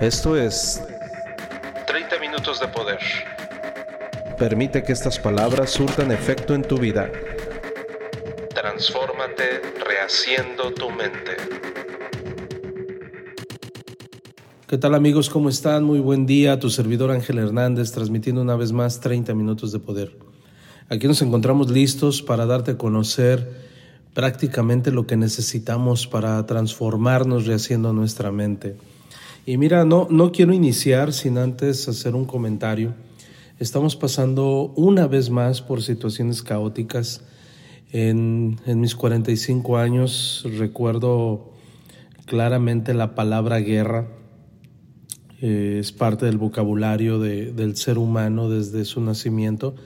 Esto es 30 minutos de poder. Permite que estas palabras surtan efecto en tu vida. Transfórmate rehaciendo tu mente. ¿Qué tal amigos? ¿Cómo están? Muy buen día. Tu servidor Ángel Hernández transmitiendo una vez más 30 minutos de poder. Aquí nos encontramos listos para darte a conocer prácticamente lo que necesitamos para transformarnos rehaciendo nuestra mente. Y mira, no, no quiero iniciar sin antes hacer un comentario. Estamos pasando una vez más por situaciones caóticas. En, en mis 45 años recuerdo claramente la palabra guerra. Eh, es parte del vocabulario de, del ser humano desde su nacimiento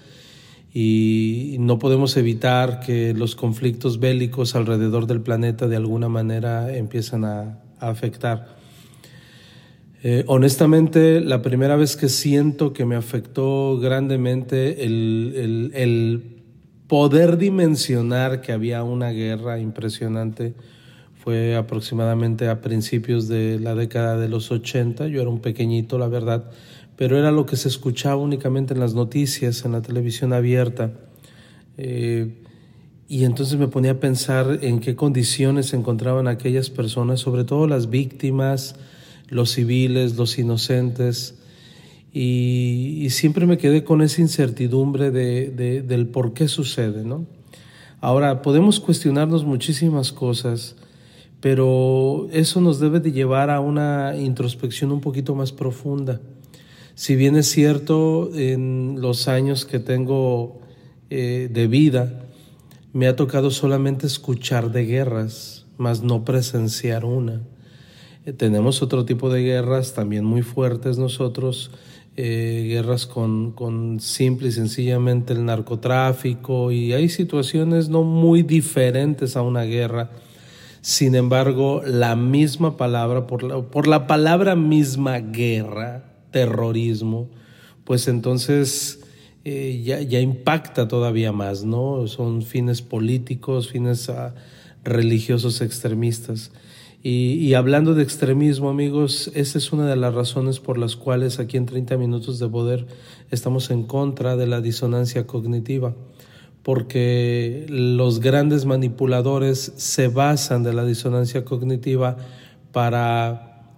y no podemos evitar que los conflictos bélicos alrededor del planeta de alguna manera empiezan a, a afectar. Eh, honestamente, la primera vez que siento que me afectó grandemente el, el, poder dimensionar que había una guerra impresionante fue aproximadamente a principios de la década de los 80. Yo era un pequeñito, la verdad, pero era lo que se escuchaba únicamente en las noticias, en la televisión abierta. Eh, y entonces me ponía a pensar en qué condiciones se encontraban aquellas personas, sobre todo las víctimas, los civiles, los inocentes, y, siempre me quedé con esa incertidumbre de, del por qué sucede, ¿no? Ahora, podemos cuestionarnos muchísimas cosas, pero eso nos debe de llevar a una introspección un poquito más profunda. Si bien es cierto, en los años que tengo eh, de vida, me ha tocado solamente escuchar de guerras, más no presenciar una. Eh, tenemos otro tipo de guerras también muy fuertes nosotros, eh, guerras con, con simple y sencillamente el narcotráfico y hay situaciones no muy diferentes a una guerra. Sin embargo, la misma palabra, por la, por la palabra misma guerra, terrorismo, pues entonces eh, ya, ya, impacta todavía más, ¿no? Son fines políticos, fines uh, religiosos extremistas. Y, hablando de extremismo, amigos, esa es una de las razones por las cuales aquí en 30 Minutos de Poder estamos en contra de la disonancia cognitiva, porque los grandes manipuladores se basan de la disonancia cognitiva para,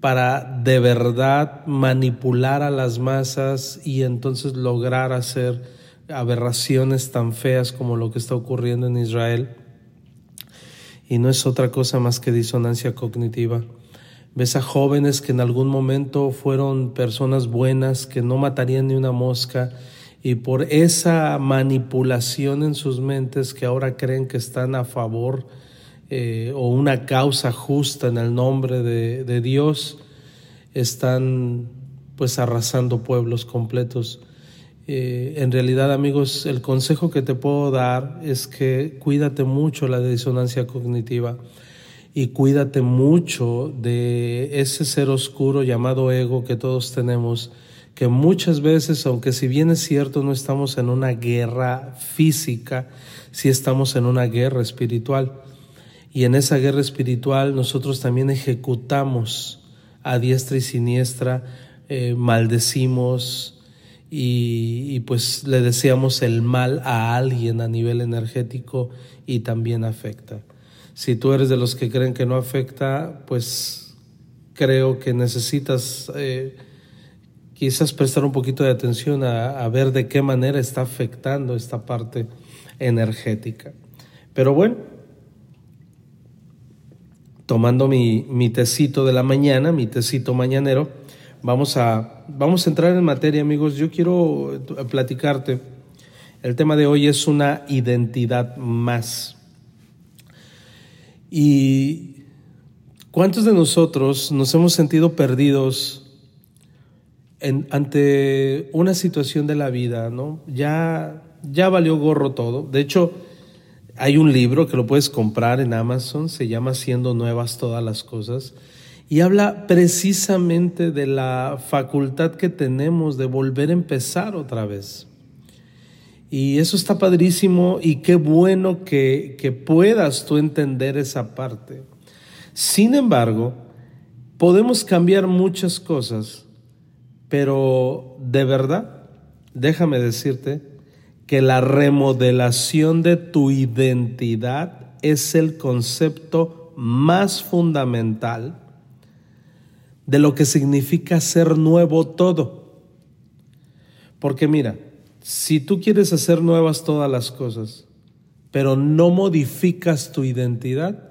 para de verdad manipular a las masas y entonces lograr hacer aberraciones tan feas como lo que está ocurriendo en Israel y no es otra cosa más que disonancia cognitiva. Ves a jóvenes que en algún momento fueron personas buenas, que no matarían ni una mosca, y por esa manipulación en sus mentes que ahora creen que están a favor eh, o una causa justa en el nombre de, de Dios, están pues arrasando pueblos completos. Eh, en realidad, amigos, el consejo que te puedo dar es que cuídate mucho la disonancia cognitiva y cuídate mucho de ese ser oscuro llamado ego que todos tenemos, que muchas veces, aunque si bien es cierto no estamos en una guerra física, sí estamos en una guerra espiritual. Y en esa guerra espiritual nosotros también ejecutamos a diestra y siniestra, eh, maldecimos, y, pues le deseamos el mal a alguien a nivel energético y también afecta. Si tú eres de los que creen que no afecta, pues creo que necesitas eh, quizás prestar un poquito de atención a, ver de qué manera está afectando esta parte energética. Pero bueno, tomando mi, mi tecito de la mañana, mi tecito mañanero, Vamos a, vamos a entrar en materia, amigos. Yo quiero platicarte. El tema de hoy es una identidad más. ¿Y cuántos de nosotros nos hemos sentido perdidos ante una situación de la vida? ¿no? Ya, ya valió gorro todo. De hecho, hay un libro que lo puedes comprar en Amazon, se llama Siendo Nuevas Todas las Cosas y habla precisamente de la facultad que tenemos de volver a empezar otra vez. Y eso está padrísimo y qué bueno que, puedas tú entender esa parte. Sin embargo, Podemos cambiar muchas cosas, pero de verdad, déjame decirte que la remodelación de tu identidad es el concepto más fundamental de lo que significa ser nuevo todo. Porque mira, si tú quieres hacer nuevas todas las cosas, pero no modificas tu identidad,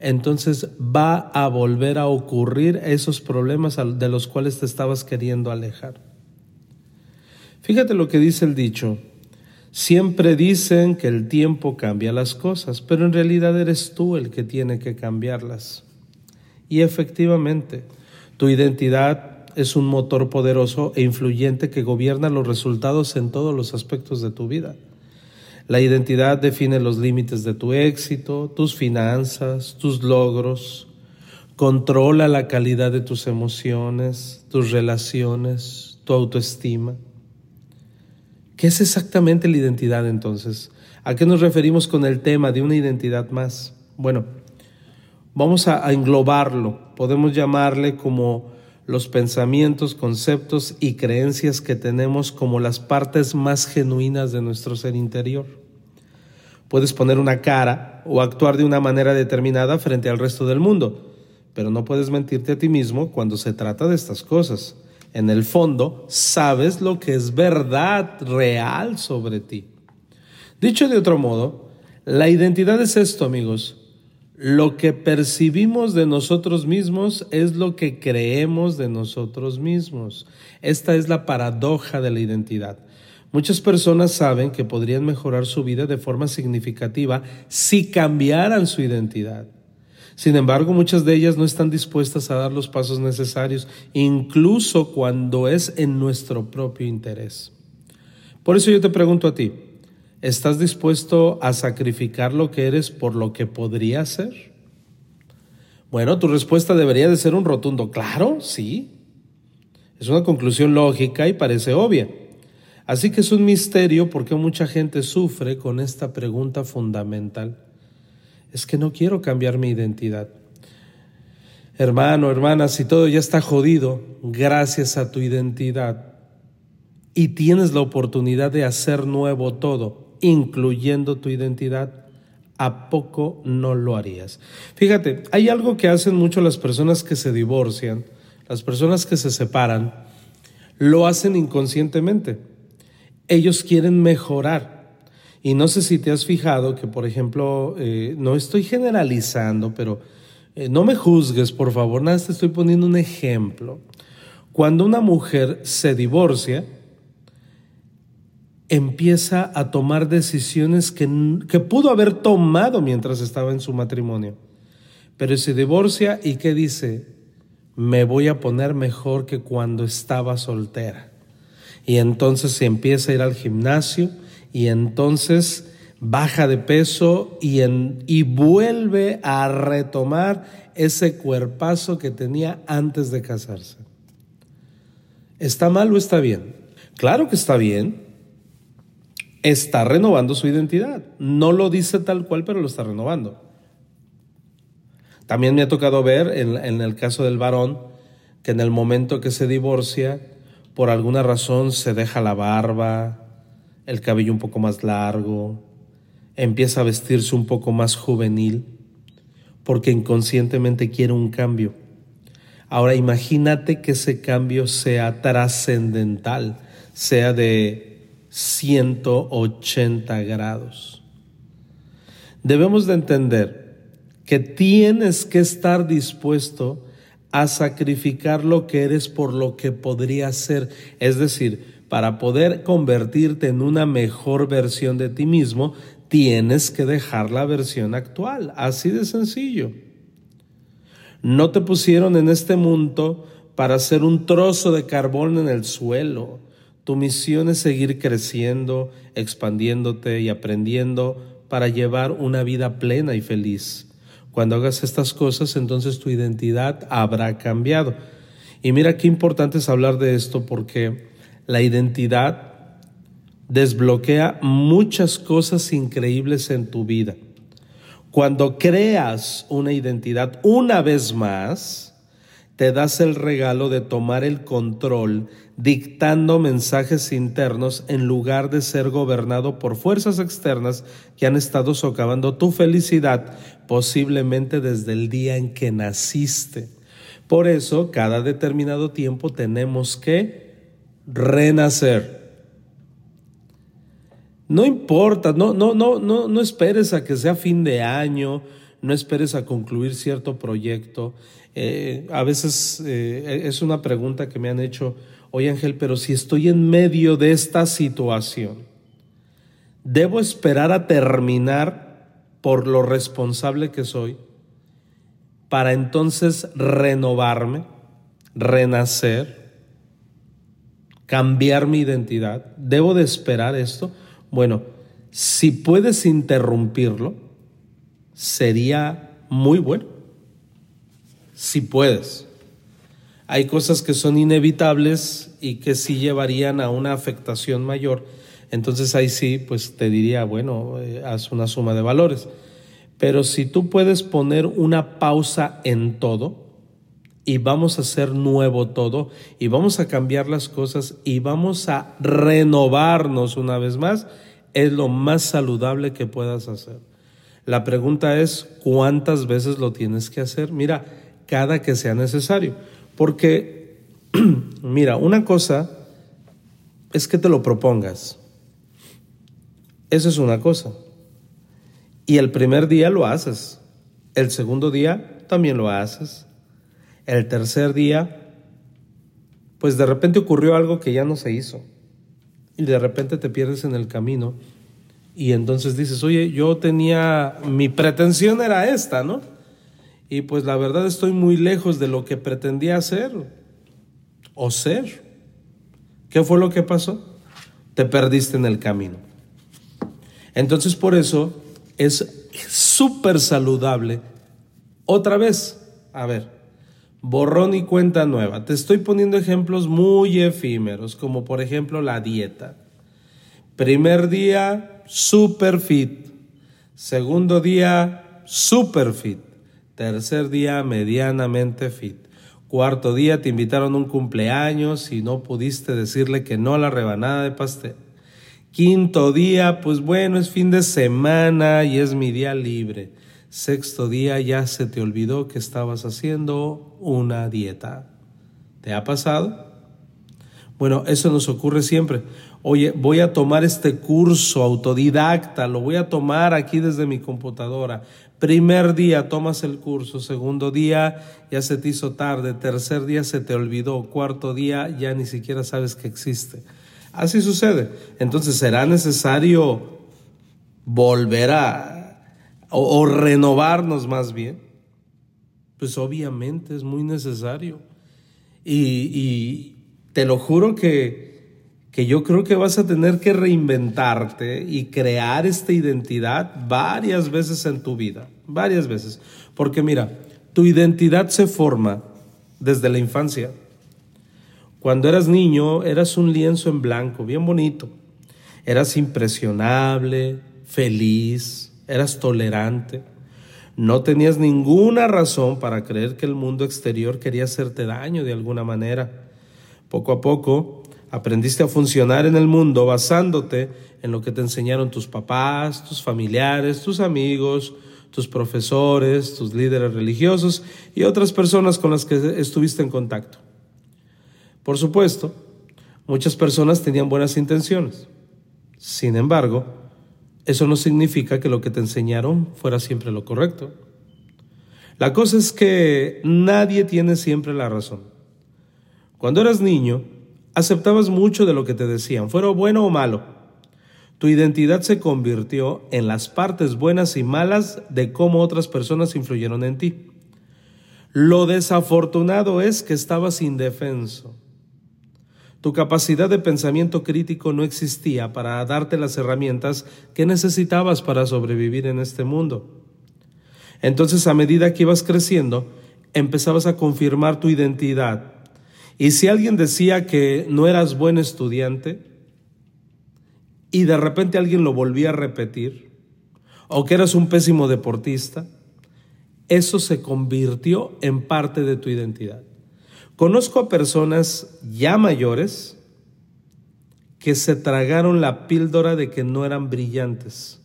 entonces va a volver a ocurrir esos problemas de los cuales te estabas queriendo alejar. Fíjate lo que dice el dicho. Siempre dicen que el tiempo cambia las cosas, pero en realidad eres tú el que tiene que cambiarlas. Y efectivamente, tu identidad es un motor poderoso e influyente que gobierna los resultados en todos los aspectos de tu vida. La identidad define los límites de tu éxito, tus finanzas, tus logros, controla la calidad de tus emociones, tus relaciones, tu autoestima. ¿Qué es exactamente la identidad entonces? ¿A qué nos referimos con el tema de una identidad más? Bueno, vamos a, englobarlo. Podemos llamarle como los pensamientos, conceptos y creencias que tenemos como las partes más genuinas de nuestro ser interior. Puedes poner una cara o actuar de una manera determinada frente al resto del mundo, pero no puedes mentirte a ti mismo cuando se trata de estas cosas. En el fondo, sabes lo que es verdad real sobre ti. Dicho de otro modo, la identidad es esto, amigos lo que percibimos de nosotros mismos es lo que creemos de nosotros mismos. Esta es la paradoja de la identidad. Muchas personas saben que podrían mejorar su vida de forma significativa si cambiaran su identidad. Sin embargo, muchas de ellas no están dispuestas a dar los pasos necesarios, incluso cuando es en nuestro propio interés. Por eso yo te pregunto a ti, ¿Estás dispuesto a sacrificar lo que eres por lo que podría ser? Bueno, tu respuesta debería de ser un rotundo claro, sí. Es una conclusión lógica y parece obvia. Así que es un misterio porque mucha gente sufre con esta pregunta fundamental. Es que no quiero cambiar mi identidad. Hermano, hermana, si todo ya está jodido gracias a tu identidad y tienes la oportunidad de hacer nuevo todo, incluyendo tu identidad, ¿a poco no lo harías? Fíjate, hay algo que hacen mucho las personas que se divorcian, las personas que se separan, lo hacen inconscientemente. Ellos quieren mejorar. Y no sé si te has fijado que, por ejemplo, eh, no estoy generalizando, pero eh, no me juzgues, por favor, nada, te estoy poniendo un ejemplo. Cuando una mujer se divorcia, empieza a tomar decisiones que, que, pudo haber tomado mientras estaba en su matrimonio. Pero se divorcia y ¿qué dice? Me voy a poner mejor que cuando estaba soltera. Y entonces se empieza a ir al gimnasio y entonces baja de peso y, en, y vuelve a retomar ese cuerpazo que tenía antes de casarse. ¿Está mal o está bien? Claro que está bien, está renovando su identidad. No lo dice tal cual, pero lo está renovando. También me ha tocado ver en, el caso del varón que en el momento que se divorcia, por alguna razón se deja la barba, el cabello un poco más largo, empieza a vestirse un poco más juvenil, porque inconscientemente quiere un cambio. Ahora imagínate que ese cambio sea trascendental, sea de 180 grados. Debemos de entender que tienes que estar dispuesto a sacrificar lo que eres por lo que podría ser. Es decir, para poder convertirte en una mejor versión de ti mismo, tienes que dejar la versión actual. Así de sencillo. No te pusieron en este mundo para ser un trozo de carbón en el suelo tu misión es seguir creciendo, expandiéndote y aprendiendo para llevar una vida plena y feliz. Cuando hagas estas cosas, entonces tu identidad habrá cambiado. Y mira qué importante es hablar de esto porque la identidad desbloquea muchas cosas increíbles en tu vida. Cuando creas una identidad una vez más, te das el regalo de tomar el control dictando mensajes internos en lugar de ser gobernado por fuerzas externas que han estado socavando tu felicidad posiblemente desde el día en que naciste. Por eso, cada determinado tiempo tenemos que renacer. No importa, no, no, no, no, no esperes a que sea fin de año, no esperes a concluir cierto proyecto. Eh, a veces eh, es una pregunta que me han hecho, oye Ángel, pero si estoy en medio de esta situación, ¿debo esperar a terminar por lo responsable que soy para entonces renovarme, renacer, cambiar mi identidad? ¿Debo de esperar esto? Bueno, si puedes interrumpirlo, sería muy bueno. Si puedes. Hay cosas que son inevitables y que sí llevarían a una afectación mayor. Entonces ahí sí, pues te diría, bueno, eh, haz una suma de valores. Pero si tú puedes poner una pausa en todo, y vamos a hacer nuevo todo y vamos a cambiar las cosas y vamos a renovarnos una vez más, es lo más saludable que puedas hacer. La pregunta es, ¿cuántas veces lo tienes que hacer? Mira, cada que sea necesario. Porque, mira, una cosa es que te lo propongas. Eso es una cosa. Y el primer día lo haces. El segundo día también lo haces. El tercer día, pues de repente ocurrió algo que ya no se hizo. Y de repente te pierdes en el camino. Y entonces dices, oye, yo tenía, mi pretensión era esta, ¿no? Y pues la verdad estoy muy lejos de lo que pretendía hacer o ser. ¿Qué fue lo que pasó? Te perdiste en el camino. Entonces por eso es súper saludable. Otra vez, a ver, borrón y cuenta nueva. Te estoy poniendo ejemplos muy efímeros, como por ejemplo la dieta. Primer día, super fit. Segundo día, super fit. Tercer día, medianamente fit. Cuarto día, te invitaron a un cumpleaños y no pudiste decirle que no a la rebanada de pastel. Quinto día, pues bueno, es fin de semana y es mi día libre. Sexto día ya se te olvidó que estabas haciendo una dieta. ¿Te ha pasado? Bueno, eso nos ocurre siempre. Oye, voy a tomar este curso autodidacta, lo voy a tomar aquí desde mi computadora. Primer día tomas el curso, segundo día ya se te hizo tarde, tercer día se te olvidó, cuarto día ya ni siquiera sabes que existe. Así sucede. Entonces será necesario volver a o, renovarnos más bien, pues obviamente es muy necesario. Y, te lo juro que, que yo creo que vas a tener que reinventarte y crear esta identidad varias veces en tu vida, varias veces. Porque mira, tu identidad se forma desde la infancia. Cuando eras niño, eras un lienzo en blanco, bien bonito. Eras impresionable, feliz, eras tolerante, no tenías ninguna razón para creer que el mundo exterior quería hacerte daño de alguna manera. Poco a poco aprendiste a funcionar en el mundo basándote en lo que te enseñaron tus papás, tus familiares, tus amigos, tus profesores, tus líderes religiosos y otras personas con las que estuviste en contacto. Por supuesto, muchas personas tenían buenas intenciones. Sin embargo, eso no significa que lo que te enseñaron fuera siempre lo correcto. La cosa es que nadie tiene siempre la razón. Cuando eras niño, aceptabas mucho de lo que te decían, fuera bueno o malo. Tu identidad se convirtió en las partes buenas y malas de cómo otras personas influyeron en ti. Lo desafortunado es que estabas indefenso. Tu capacidad de pensamiento crítico no existía para darte las herramientas que necesitabas para sobrevivir en este mundo. Entonces, a medida que ibas creciendo, empezabas a confirmar tu identidad. Y si alguien decía que no eras buen estudiante y de repente alguien lo volvía a repetir, o que eras un pésimo deportista, eso se convirtió en parte de tu identidad. Conozco a personas ya mayores que se tragaron la píldora de que no eran brillantes,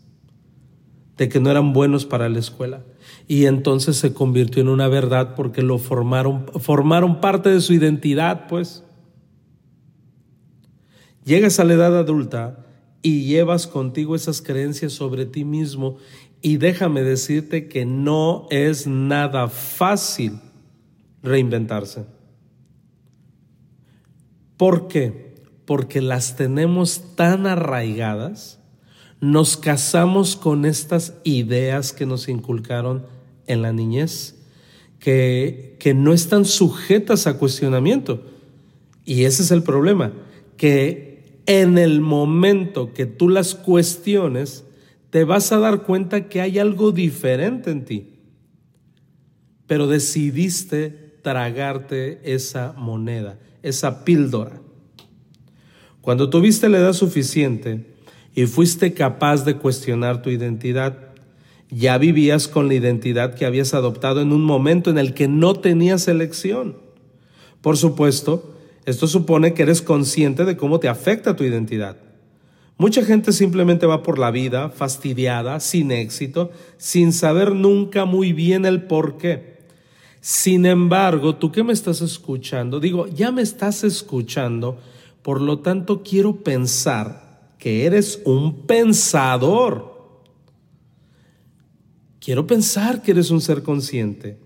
de que no eran buenos para la escuela. Y entonces se convirtió en una verdad porque lo formaron, formaron parte de su identidad, pues. Llegas a la edad adulta y llevas contigo esas creencias sobre ti mismo y déjame decirte que no es nada fácil reinventarse. ¿Por qué? Porque las tenemos tan arraigadas, nos casamos con estas ideas que nos inculcaron en la niñez, que, que no están sujetas a cuestionamiento. Y ese es el problema, que en el momento que tú las cuestiones, te vas a dar cuenta que hay algo diferente en ti. Pero decidiste tragarte esa moneda, esa píldora. Cuando tuviste la edad suficiente y fuiste capaz de cuestionar tu identidad, ya vivías con la identidad que habías adoptado en un momento en el que no tenías elección. Por supuesto, esto supone que eres consciente de cómo te afecta tu identidad. Mucha gente simplemente va por la vida fastidiada, sin éxito, sin saber nunca muy bien el por qué. Sin embargo, tú que me estás escuchando, digo, ya me estás escuchando, por lo tanto quiero pensar que eres un pensador. Quiero pensar que eres un ser consciente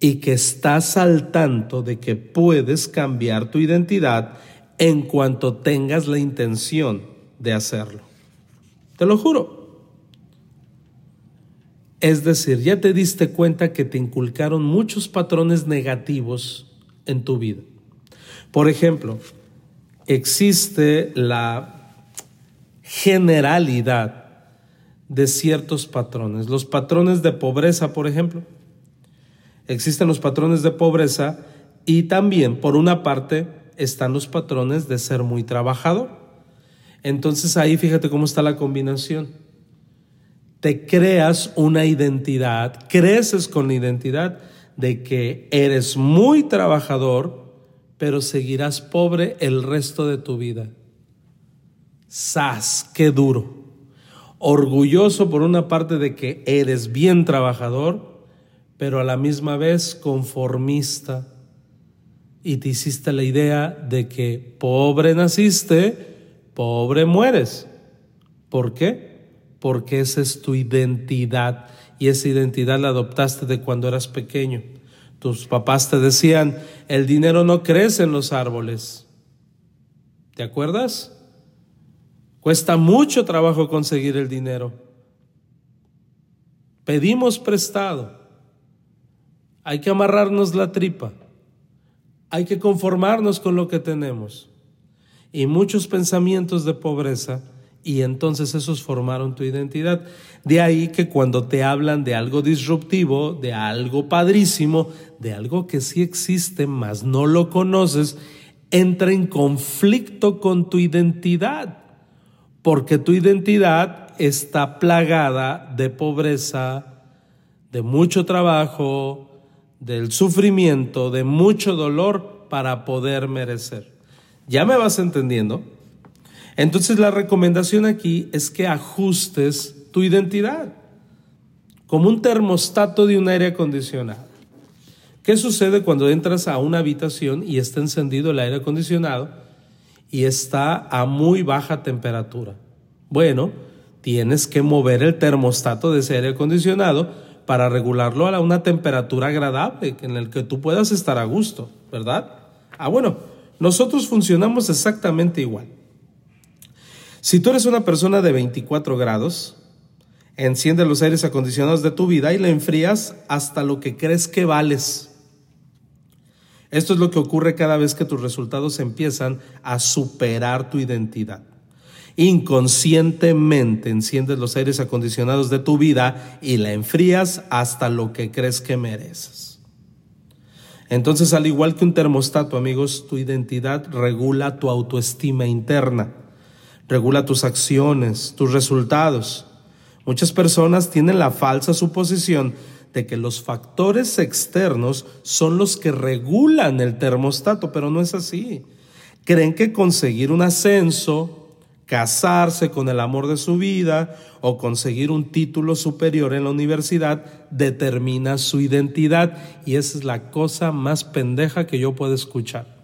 y que estás al tanto de que puedes cambiar tu identidad en cuanto tengas la intención de hacerlo. Te lo juro. Es decir, ya te diste cuenta que te inculcaron muchos patrones negativos en tu vida. Por ejemplo, existe la generalidad de ciertos patrones. Los patrones de pobreza, por ejemplo. Existen los patrones de pobreza y también, por una parte, están los patrones de ser muy trabajador. Entonces ahí fíjate cómo está la combinación. Te creas una identidad, creces con la identidad de que eres muy trabajador, pero seguirás pobre el resto de tu vida. ¡Sas! ¡Qué duro! Orgulloso por una parte de que eres bien trabajador, pero a la misma vez conformista. Y te hiciste la idea de que pobre naciste, pobre mueres. ¿Por qué? Porque esa es tu identidad y esa identidad la adoptaste de cuando eras pequeño. Tus papás te decían, el dinero no crece en los árboles. ¿Te acuerdas? Cuesta mucho trabajo conseguir el dinero. Pedimos prestado. Hay que amarrarnos la tripa. Hay que conformarnos con lo que tenemos y muchos pensamientos de pobreza y entonces esos formaron tu identidad. De ahí que cuando te hablan de algo disruptivo, de algo padrísimo, de algo que sí existe, mas no lo conoces, entra en conflicto con tu identidad, porque tu identidad está plagada de pobreza, de mucho trabajo, del sufrimiento, de mucho dolor para poder merecer. ¿Ya me vas entendiendo? Entonces la recomendación aquí es que ajustes tu identidad como un termostato de un aire acondicionado. ¿Qué sucede cuando entras a una habitación y está encendido el aire acondicionado y está a muy baja temperatura? Bueno, tienes que mover el termostato de ese aire acondicionado para regularlo a una temperatura agradable en el que tú puedas estar a gusto, ¿verdad? Ah, bueno, nosotros funcionamos exactamente igual. Si tú eres una persona de 24 grados, enciende los aires acondicionados de tu vida y la enfrías hasta lo que crees que vales. Esto es lo que ocurre cada vez que tus resultados empiezan a superar tu identidad. Inconscientemente enciendes los aires acondicionados de tu vida y la enfrías hasta lo que crees que mereces. Entonces, al igual que un termostato, amigos, tu identidad regula tu autoestima interna, regula tus acciones, tus resultados. Muchas personas tienen la falsa suposición de que los factores externos son los que regulan el termostato, pero no es así. Creen que conseguir un ascenso, casarse con el amor de su vida o conseguir un título superior en la universidad determina su identidad y esa es la cosa más pendeja que yo puedo escuchar.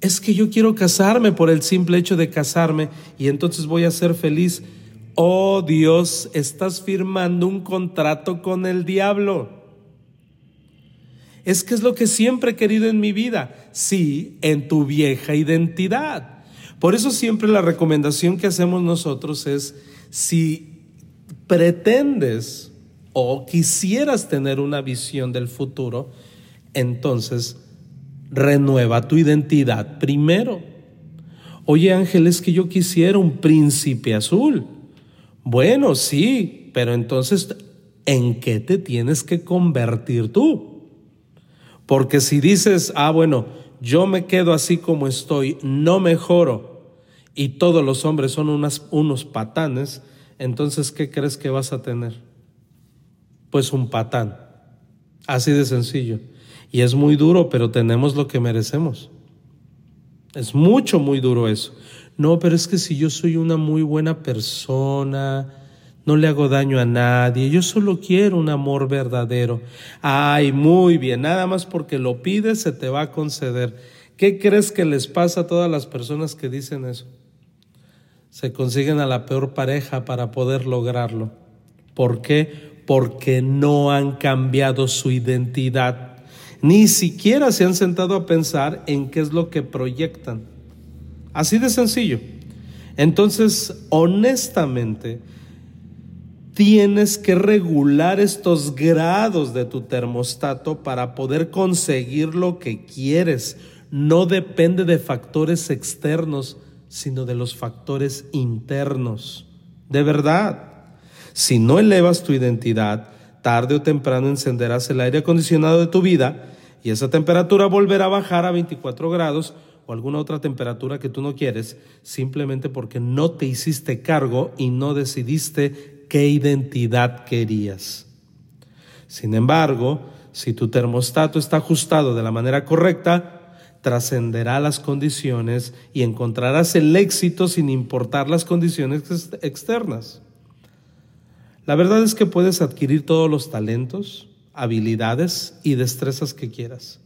Es que yo quiero casarme por el simple hecho de casarme y entonces voy a ser feliz. Oh Dios, estás firmando un contrato con el diablo. Es que es lo que siempre he querido en mi vida. Sí, en tu vieja identidad. Por eso siempre la recomendación que hacemos nosotros es, si pretendes o quisieras tener una visión del futuro, entonces renueva tu identidad primero. Oye Ángel, es que yo quisiera un príncipe azul. Bueno, sí, pero entonces, ¿en qué te tienes que convertir tú? Porque si dices, ah, bueno, yo me quedo así como estoy, no mejoro, y todos los hombres son unos patanes, entonces ¿qué crees que vas a tener? Pues un patán. Así de sencillo. Y es muy duro, pero tenemos lo que merecemos. Es mucho, muy duro eso. No, pero es que si yo soy una muy buena persona, no le hago daño a nadie, yo solo quiero un amor verdadero. Ay, muy bien, nada más porque lo pides se te va a conceder. ¿Qué crees que les pasa a todas las personas que dicen eso? se consiguen a la peor pareja para poder lograrlo. ¿Por qué? Porque no han cambiado su identidad. Ni siquiera se han sentado a pensar en qué es lo que proyectan. Así de sencillo. Entonces, honestamente, tienes que regular estos grados de tu termostato para poder conseguir lo que quieres. No depende de factores externos sino de los factores internos. De verdad, si no elevas tu identidad, tarde o temprano encenderás el aire acondicionado de tu vida y esa temperatura volverá a bajar a 24 grados o alguna otra temperatura que tú no quieres, simplemente porque no te hiciste cargo y no decidiste qué identidad querías. Sin embargo, si tu termostato está ajustado de la manera correcta, trascenderá las condiciones y encontrarás el éxito sin importar las condiciones externas. La verdad es que puedes adquirir todos los talentos, habilidades y destrezas que quieras,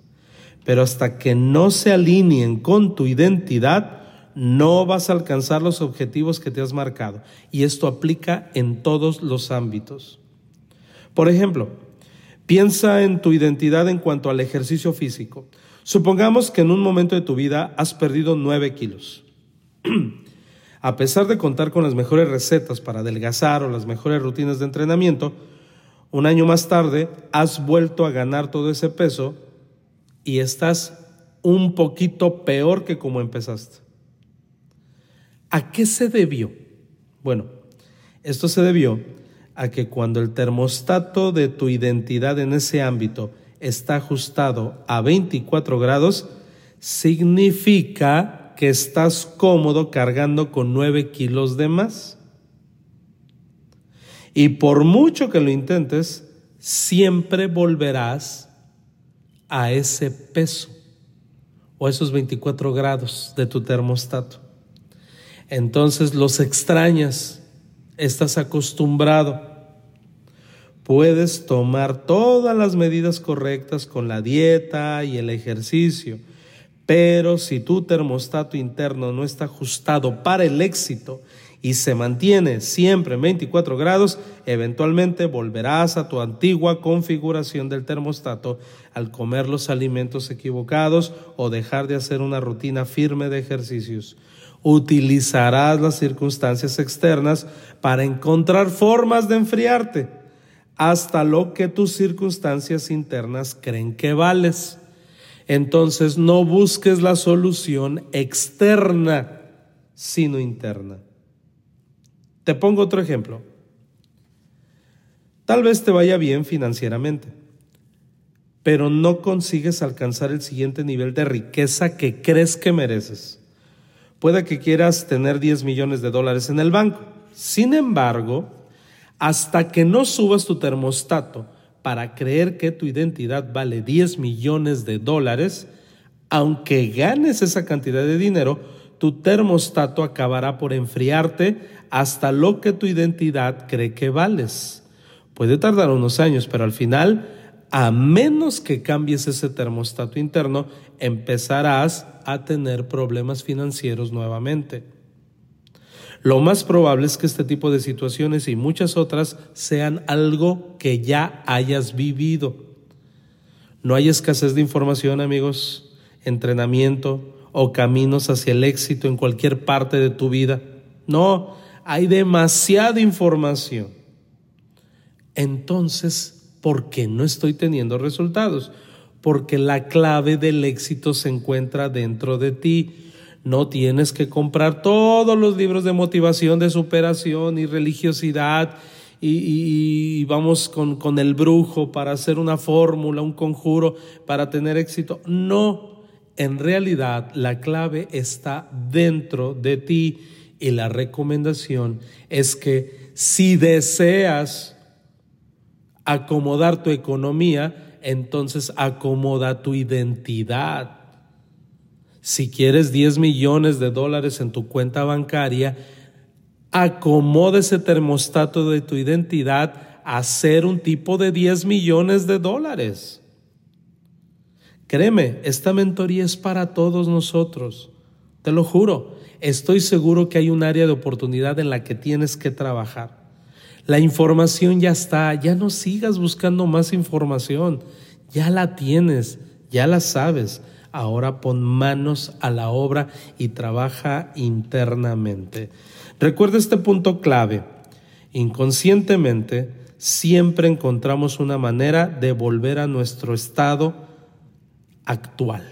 pero hasta que no se alineen con tu identidad, no vas a alcanzar los objetivos que te has marcado. Y esto aplica en todos los ámbitos. Por ejemplo, piensa en tu identidad en cuanto al ejercicio físico. Supongamos que en un momento de tu vida has perdido 9 kilos. A pesar de contar con las mejores recetas para adelgazar o las mejores rutinas de entrenamiento, un año más tarde has vuelto a ganar todo ese peso y estás un poquito peor que como empezaste. ¿A qué se debió? Bueno, esto se debió a que cuando el termostato de tu identidad en ese ámbito está ajustado a 24 grados, significa que estás cómodo cargando con 9 kilos de más. Y por mucho que lo intentes, siempre volverás a ese peso o a esos 24 grados de tu termostato. Entonces los extrañas, estás acostumbrado puedes tomar todas las medidas correctas con la dieta y el ejercicio, pero si tu termostato interno no está ajustado para el éxito y se mantiene siempre en 24 grados, eventualmente volverás a tu antigua configuración del termostato al comer los alimentos equivocados o dejar de hacer una rutina firme de ejercicios. Utilizarás las circunstancias externas para encontrar formas de enfriarte hasta lo que tus circunstancias internas creen que vales. Entonces no busques la solución externa, sino interna. Te pongo otro ejemplo. Tal vez te vaya bien financieramente, pero no consigues alcanzar el siguiente nivel de riqueza que crees que mereces. Puede que quieras tener 10 millones de dólares en el banco. Sin embargo, Hasta que no subas tu termostato para creer que tu identidad vale 10 millones de dólares, aunque ganes esa cantidad de dinero, tu termostato acabará por enfriarte hasta lo que tu identidad cree que vales. Puede tardar unos años, pero al final, a menos que cambies ese termostato interno, empezarás a tener problemas financieros nuevamente. Lo más probable es que este tipo de situaciones y muchas otras sean algo que ya hayas vivido. No hay escasez de información, amigos, entrenamiento o caminos hacia el éxito en cualquier parte de tu vida. No, hay demasiada información. Entonces, ¿por qué no estoy teniendo resultados? Porque la clave del éxito se encuentra dentro de ti. No tienes que comprar todos los libros de motivación, de superación y religiosidad y, vamos con, con el brujo para hacer una fórmula, un conjuro para tener éxito. No, en realidad la clave está dentro de ti y la recomendación es que si deseas acomodar tu economía, entonces acomoda tu identidad. Si quieres 10 millones de dólares en tu cuenta bancaria, acomoda ese termostato de tu identidad a ser un tipo de 10 millones de dólares. Créeme, esta mentoría es para todos nosotros, te lo juro estoy seguro que hay un área de oportunidad en la que tienes que trabajar. La información ya está, ya no sigas buscando más información, ya la tienes, ya la sabes. Ahora pon manos a la obra y trabaja internamente. Recuerda este punto clave. Inconscientemente siempre encontramos una manera de volver a nuestro estado actual.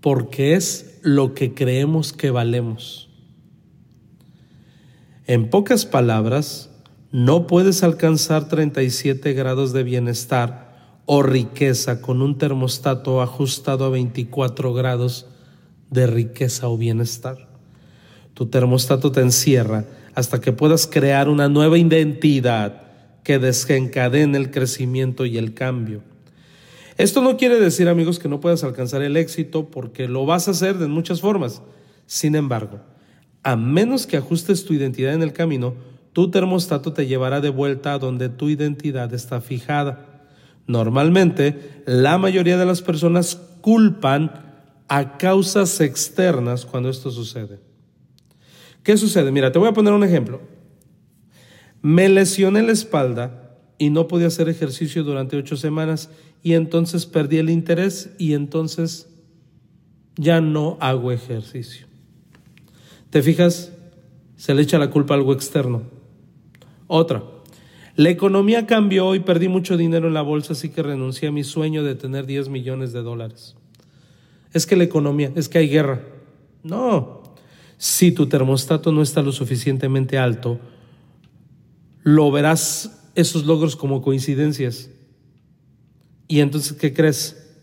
Porque es lo que creemos que valemos. En pocas palabras, no puedes alcanzar 37 grados de bienestar o riqueza con un termostato ajustado a 24 grados de riqueza o bienestar. Tu termostato te encierra hasta que puedas crear una nueva identidad que desencadene el crecimiento y el cambio. Esto no quiere decir, amigos, que no puedas alcanzar el éxito porque lo vas a hacer de muchas formas. Sin embargo, a menos que ajustes tu identidad en el camino, tu termostato te llevará de vuelta a donde tu identidad está fijada. Normalmente, la mayoría de las personas culpan a causas externas cuando esto sucede. ¿Qué sucede? Mira, te voy a poner un ejemplo. Me lesioné la espalda y no podía hacer ejercicio durante ocho semanas y entonces perdí el interés y entonces ya no hago ejercicio. ¿Te fijas? Se le echa la culpa a algo externo. Otra, la economía cambió y perdí mucho dinero en la bolsa, así que renuncié a mi sueño de tener 10 millones de dólares. Es que la economía, es que hay guerra. No, si tu termostato no está lo suficientemente alto, lo verás esos logros como coincidencias. Y entonces, ¿qué crees?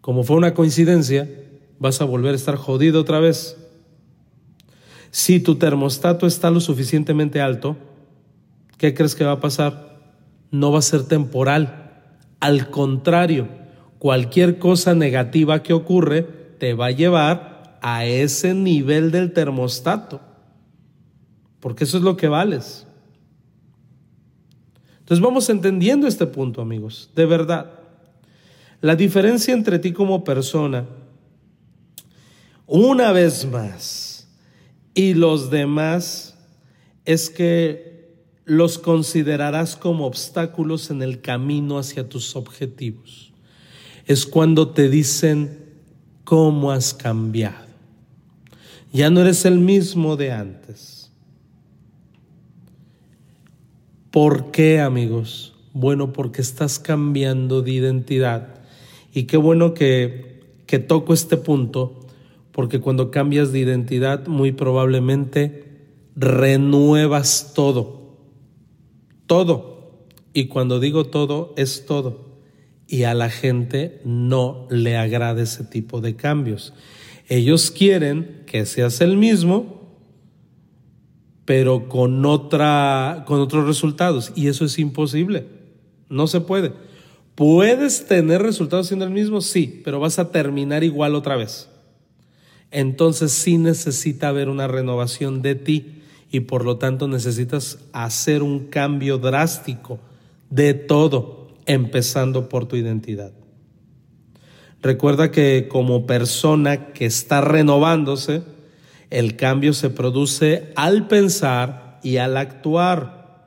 Como fue una coincidencia, vas a volver a estar jodido otra vez. Si tu termostato está lo suficientemente alto, ¿qué crees que va a pasar? No va a ser temporal. Al contrario, cualquier cosa negativa que ocurre te va a llevar a ese nivel del termostato. Porque eso es lo que vales. Entonces vamos entendiendo este punto, amigos, de verdad. La diferencia entre ti como persona, una vez más, y los demás, es que los considerarás como obstáculos en el camino hacia tus objetivos. Es cuando te dicen cómo has cambiado. Ya no eres el mismo de antes. ¿Por qué, amigos? Bueno, porque estás cambiando de identidad. Y qué bueno que, que toco este punto, porque cuando cambias de identidad, muy probablemente renuevas todo. Todo. Y cuando digo todo, es todo. Y a la gente no le agrada ese tipo de cambios. Ellos quieren que seas el mismo, pero con, otra, con otros resultados. Y eso es imposible. No se puede. ¿Puedes tener resultados siendo el mismo? Sí, pero vas a terminar igual otra vez. Entonces sí necesita haber una renovación de ti y por lo tanto necesitas hacer un cambio drástico de todo, empezando por tu identidad. Recuerda que como persona que está renovándose, el cambio se produce al pensar y al actuar.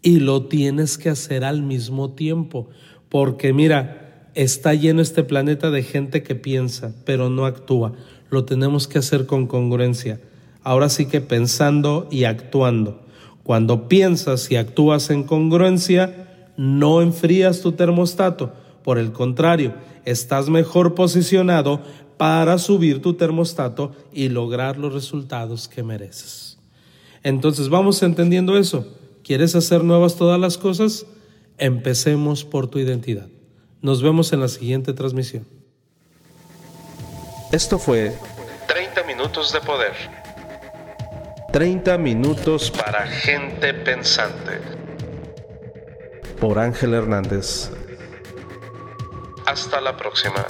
Y lo tienes que hacer al mismo tiempo. Porque mira, está lleno este planeta de gente que piensa, pero no actúa. Lo tenemos que hacer con congruencia. Ahora sí que pensando y actuando. Cuando piensas y actúas en congruencia, no enfrías tu termostato. Por el contrario, estás mejor posicionado para subir tu termostato y lograr los resultados que mereces. Entonces vamos entendiendo eso. ¿Quieres hacer nuevas todas las cosas? Empecemos por tu identidad. Nos vemos en la siguiente transmisión. Esto fue 30 minutos de poder. 30 minutos Para gente pensante. por Ángel Hernández. Hasta la próxima.